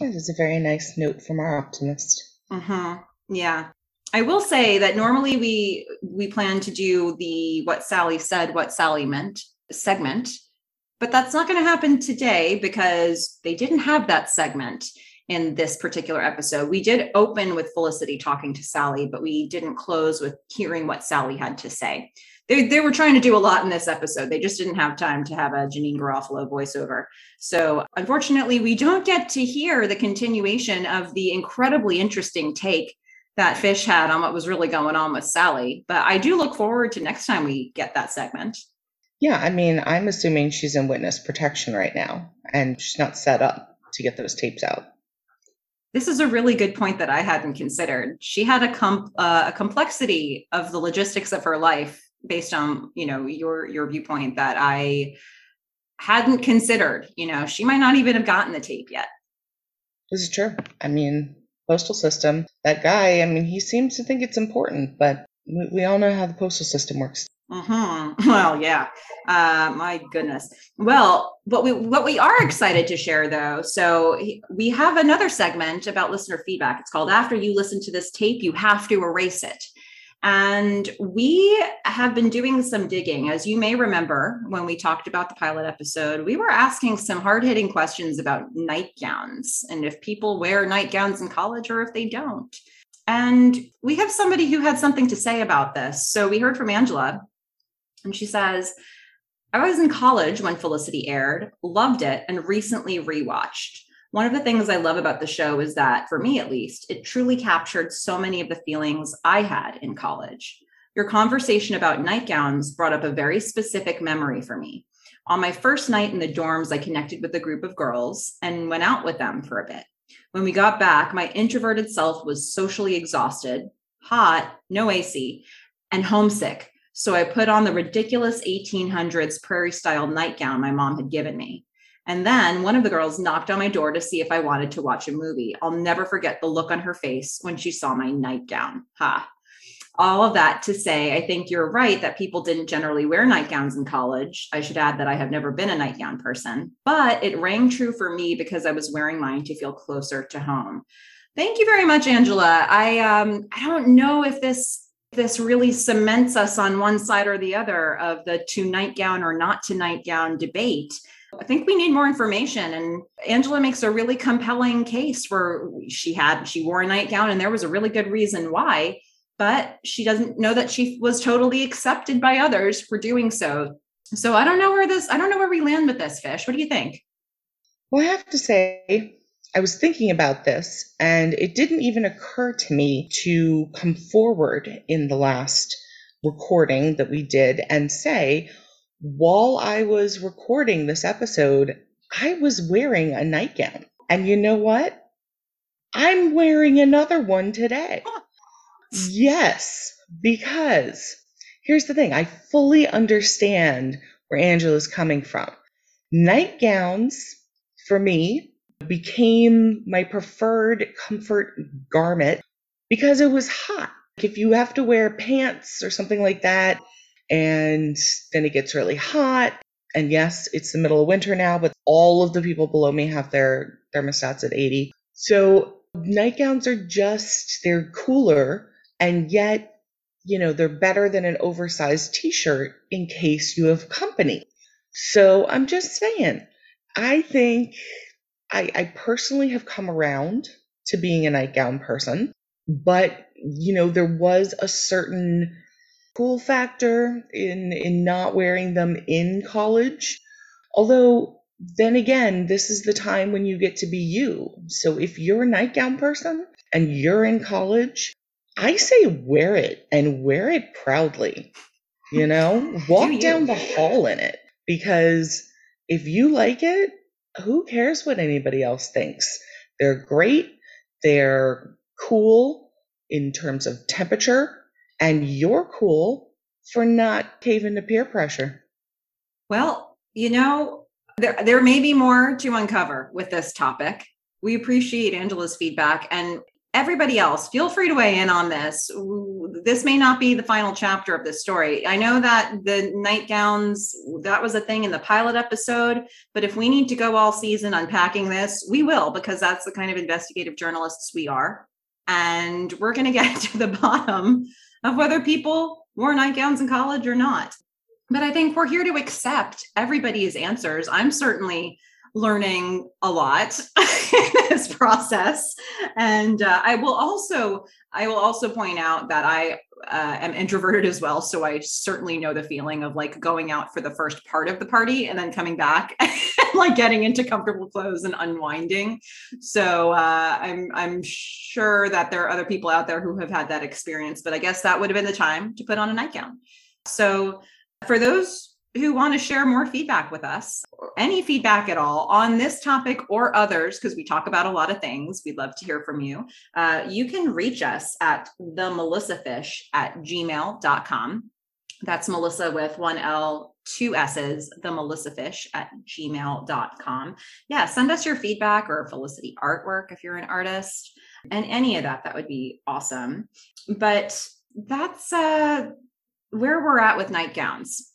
That is a very nice note from our optimist. Mm-hmm. yeah. I will say that normally we we plan to do the what sally said what sally meant segment but that's not going to happen today because they didn't have that segment in this particular episode. We did open with Felicity talking to Sally, but we didn't close with hearing what Sally had to say. They, they were trying to do a lot in this episode. They just didn't have time to have a Janeane Garofalo voiceover. So, unfortunately, we don't get to hear the continuation of the incredibly interesting take that Fish had on what was really going on with Sally. But I do look forward to next time we get that segment. Yeah, I mean, I'm assuming she's in witness protection right now and she's not set up to get those tapes out. This is a really good point that I hadn't considered. She had a com- uh, a complexity of the logistics of her life based on you know your your viewpoint that I hadn't considered. You know, she might not even have gotten the tape yet. This is true. I mean, postal system. That guy. I mean, he seems to think it's important, but we, we all know how the postal system works. Mm-hmm. Well, yeah. Uh, my goodness. Well, what we what we are excited to share though. So we have another segment about listener feedback. It's called "After You Listen to This Tape, You Have to Erase It." And we have been doing some digging. As you may remember, when we talked about the pilot episode, we were asking some hard hitting questions about nightgowns and if people wear nightgowns in college or if they don't. And we have somebody who had something to say about this. So we heard from Angela, and she says, I was in college when Felicity aired, loved it, and recently rewatched. One of the things I love about the show is that, for me at least, it truly captured so many of the feelings I had in college. Your conversation about nightgowns brought up a very specific memory for me. On my first night in the dorms, I connected with a group of girls and went out with them for a bit. When we got back, my introverted self was socially exhausted, hot, no AC, and homesick so I put on the ridiculous 1800s prairie style nightgown my mom had given me. And then one of the girls knocked on my door to see if I wanted to watch a movie. I'll never forget the look on her face when she saw my nightgown. Ha. All of that to say, I think you're right that people didn't generally wear nightgowns in college. I should add that I have never been a nightgown person, but it rang true for me because I was wearing mine to feel closer to home. Thank you very much, Angela. I um I don't know if this this really cements us on one side or the other of the to nightgown or not to nightgown debate. I think we need more information. And Angela makes a really compelling case where she had, she wore a nightgown and there was a really good reason why, but she doesn't know that she was totally accepted by others for doing so. So I don't know where this, I don't know where we land with this fish. What do you think? Well, I have to say, I was thinking about this, and it didn't even occur to me to come forward in the last recording that we did and say, while I was recording this episode, I was wearing a nightgown. And you know what? I'm wearing another one today. yes, because here's the thing I fully understand where Angela's coming from. Nightgowns, for me, became my preferred comfort garment because it was hot. If you have to wear pants or something like that, And then it gets really hot. And yes, it's the middle of winter now, but all of the people below me have their thermostats at 80. So nightgowns are just, they're cooler and yet, you know, they're better than an oversized t shirt in case you have company. So I'm just saying, I think I, I personally have come around to being a nightgown person, but you know, there was a certain cool factor in in not wearing them in college. Although then again, this is the time when you get to be you. So if you're a nightgown person and you're in college, I say wear it and wear it proudly. You know, walk you. down the hall in it because if you like it, who cares what anybody else thinks? They're great. They're cool in terms of temperature and you're cool for not caving to peer pressure. Well, you know, there, there may be more to uncover with this topic. We appreciate Angela's feedback and everybody else, feel free to weigh in on this. This may not be the final chapter of this story. I know that the nightgowns, that was a thing in the pilot episode, but if we need to go all season unpacking this, we will, because that's the kind of investigative journalists we are. And we're going to get to the bottom of whether people wore nightgowns in college or not. But I think we're here to accept everybody's answers. I'm certainly learning a lot in this process. And uh, i will also i will also point out that i uh, am introverted as well so i certainly know the feeling of like going out for the first part of the party and then coming back like getting into comfortable clothes and unwinding. So uh, i'm i'm sure that there are other people out there who have had that experience but i guess that would have been the time to put on a nightgown. So for those who want to share more feedback with us, any feedback at all on this topic or others, because we talk about a lot of things, we'd love to hear from you. Uh, you can reach us at the Melissa Fish at gmail.com. That's Melissa with one L, two S's, the Melissa Fish at gmail.com. Yeah, send us your feedback or Felicity artwork if you're an artist, and any of that, that would be awesome. But that's uh, where we're at with nightgowns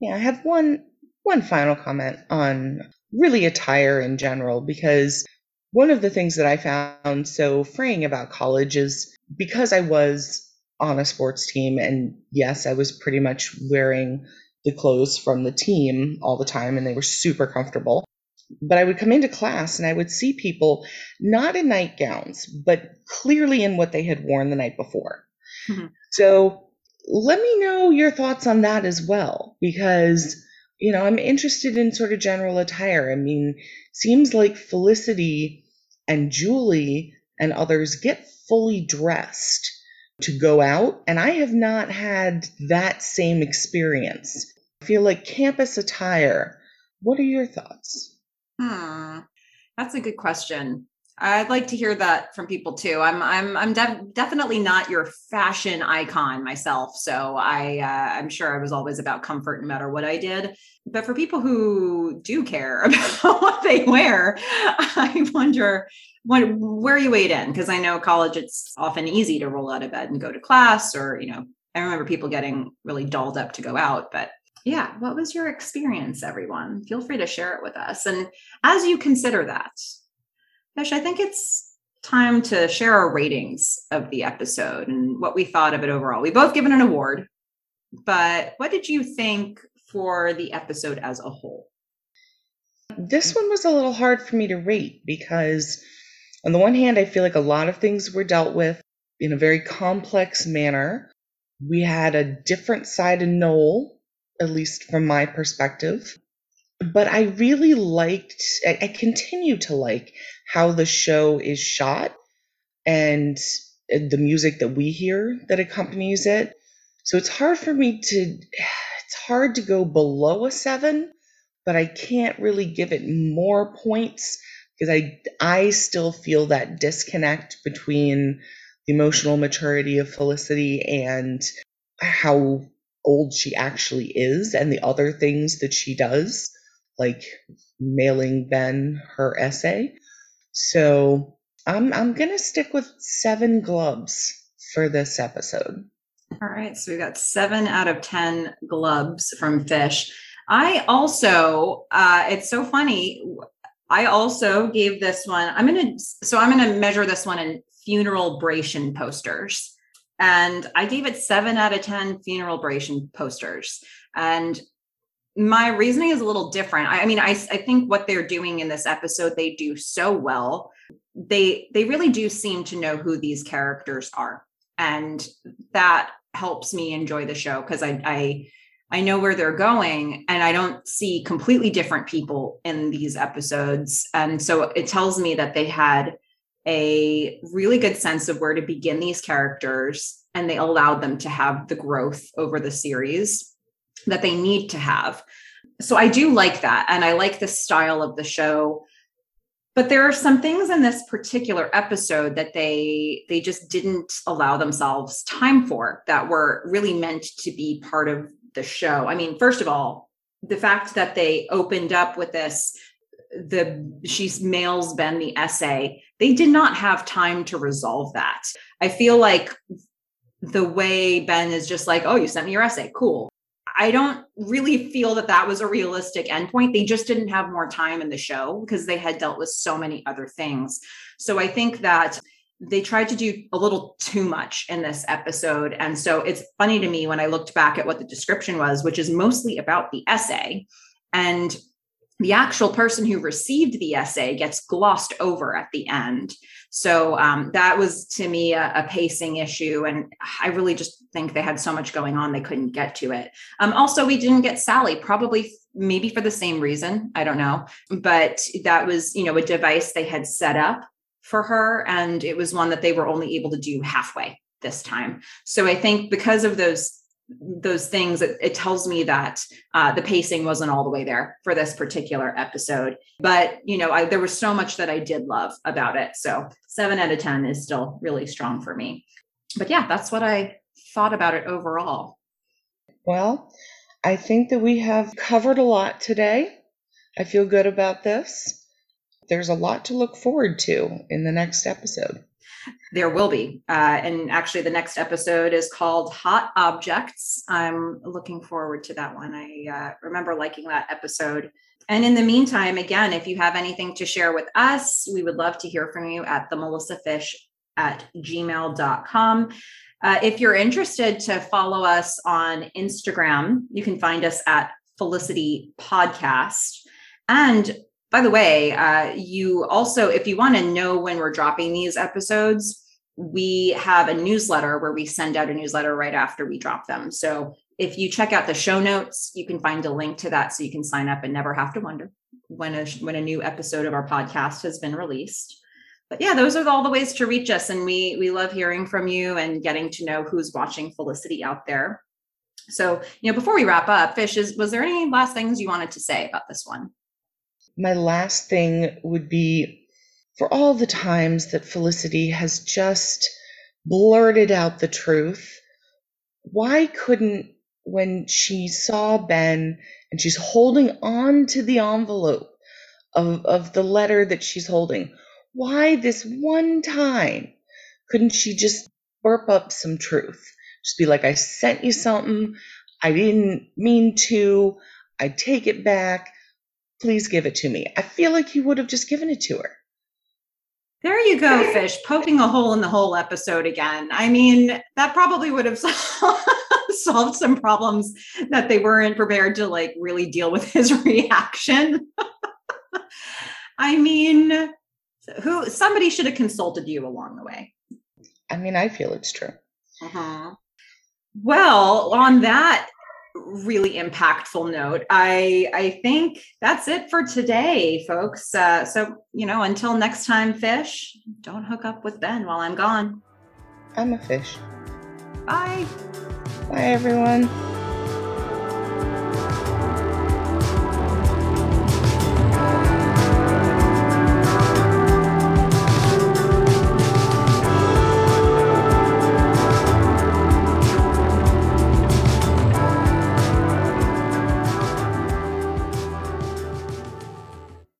yeah, I have one one final comment on really attire in general because one of the things that I found so freeing about college is because I was on a sports team and yes, I was pretty much wearing the clothes from the team all the time and they were super comfortable. But I would come into class and I would see people not in nightgowns, but clearly in what they had worn the night before. Mm-hmm. So let me know your thoughts on that as well, because, you know, I'm interested in sort of general attire. I mean, seems like Felicity and Julie and others get fully dressed to go out, and I have not had that same experience. I feel like campus attire. What are your thoughts? Hmm, that's a good question. I'd like to hear that from people too. I'm I'm I'm definitely not your fashion icon myself, so I uh, I'm sure I was always about comfort no matter what I did. But for people who do care about what they wear, I wonder what where you weighed in because I know college it's often easy to roll out of bed and go to class, or you know I remember people getting really dolled up to go out, but yeah, what was your experience, everyone? Feel free to share it with us. And as you consider that, I think it's time to share our ratings of the episode and what we thought of it overall. We both given an award, but what did you think for the episode as a whole? This one was a little hard for me to rate because, on the one hand, I feel like a lot of things were dealt with in a very complex manner. We had a different side of Noel, at least from my perspective. But I really liked, I, I continue to like how the show is shot and the music that we hear that accompanies it. So it's hard for me to it's hard to go below a 7, but I can't really give it more points because I I still feel that disconnect between the emotional maturity of Felicity and how old she actually is and the other things that she does like mailing Ben her essay. So I'm I'm gonna stick with seven gloves for this episode. All right, so we got seven out of 10 glubs from Fish. I also, uh, it's so funny. I also gave this one, I'm to, so I'm to measure this one in funeral bration posters. And I gave it seven out of 10 funeral bration posters. And my reasoning is a little different. I, I mean, I, I think what they're doing in this episode, they do so well. They they really do seem to know who these characters are. And that helps me enjoy the show because I, I I know where they're going and I don't see completely different people in these episodes. And so it tells me that they had a really good sense of where to begin these characters and they allowed them to have the growth over the series that they need to have. So I do like that. And I like the style of the show. But there are some things in this particular episode that they they just didn't allow themselves time for that were really meant to be part of the show. I mean, first of all, the fact that they opened up with this the she mails Ben the essay, they did not have time to resolve that. I feel like the way Ben is just like, "Oh, you sent me your essay. Cool." I don't really feel that that was a realistic endpoint. They just didn't have more time in the show because they had dealt with so many other things. So I think that they tried to do a little too much in this episode. And so it's funny to me when I looked back at what the description was, which is mostly about the essay. And the actual person who received the essay gets glossed over at the end. So um, that was to me a, a, pacing issue. And I really just think they had so much going on, they couldn't get to it. Um, also, we didn't get Sally, probably maybe for the same reason. I don't know. But that was, you know, a device they had set up for her. And it was one that they were only able to do halfway this time. So I think because of those those things it, it tells me that uh, the pacing wasn't all the way there for this particular episode. But you know I, there was so much that i did love about it. So seven out of ten is still really strong for me. But yeah that's what i thought about it overall. Well i think that we have covered a lot today. I feel good about this. There's a lot to look forward to in the next episode there will be. Uh, and actually, the next episode is called Hot Objects. I'm looking forward to that one. I uh, remember liking that episode. And in the meantime, again, if you have anything to share with us, we would love to hear from you at the Melissa Fish at gmail.com. Uh, if you're interested to follow us on Instagram, you can find us at Felicity Podcast. And by the way, uh, you also, if you want to know when we're dropping these episodes, we have a newsletter where we send out a newsletter right after we drop them. So if you check out the show notes, you can find a link to that so you can sign up and never have to wonder when a when a new episode of our podcast has been released. But yeah, those are all the ways to reach us and we we love hearing from you and getting to know who's watching Felicity out there. So, you know, before we wrap up, Fish, is was there any last things you wanted to say about this one? My last thing would be for all the times that Felicity has just blurted out the truth, why couldn't, when she saw Ben and she's holding on to the envelope of, of the letter that she's holding, why this one time couldn't she just burp up some truth? Just be like, I sent you something. I didn't mean to. I take it back please give it to me. I feel like he would have just given it to her. There you go, Fish, poking a hole in the whole episode again. I mean, that probably would have solved some problems that they weren't prepared to like really deal with his reaction. I mean, who somebody should have consulted you along the way. I mean, I feel it's true. Uh-huh. Well, on that really impactful note. I i think that's it for today folks. Uh, so you know until next time fish don't hook up with ben while i'm gone. I'm a fish. Bye. Bye everyone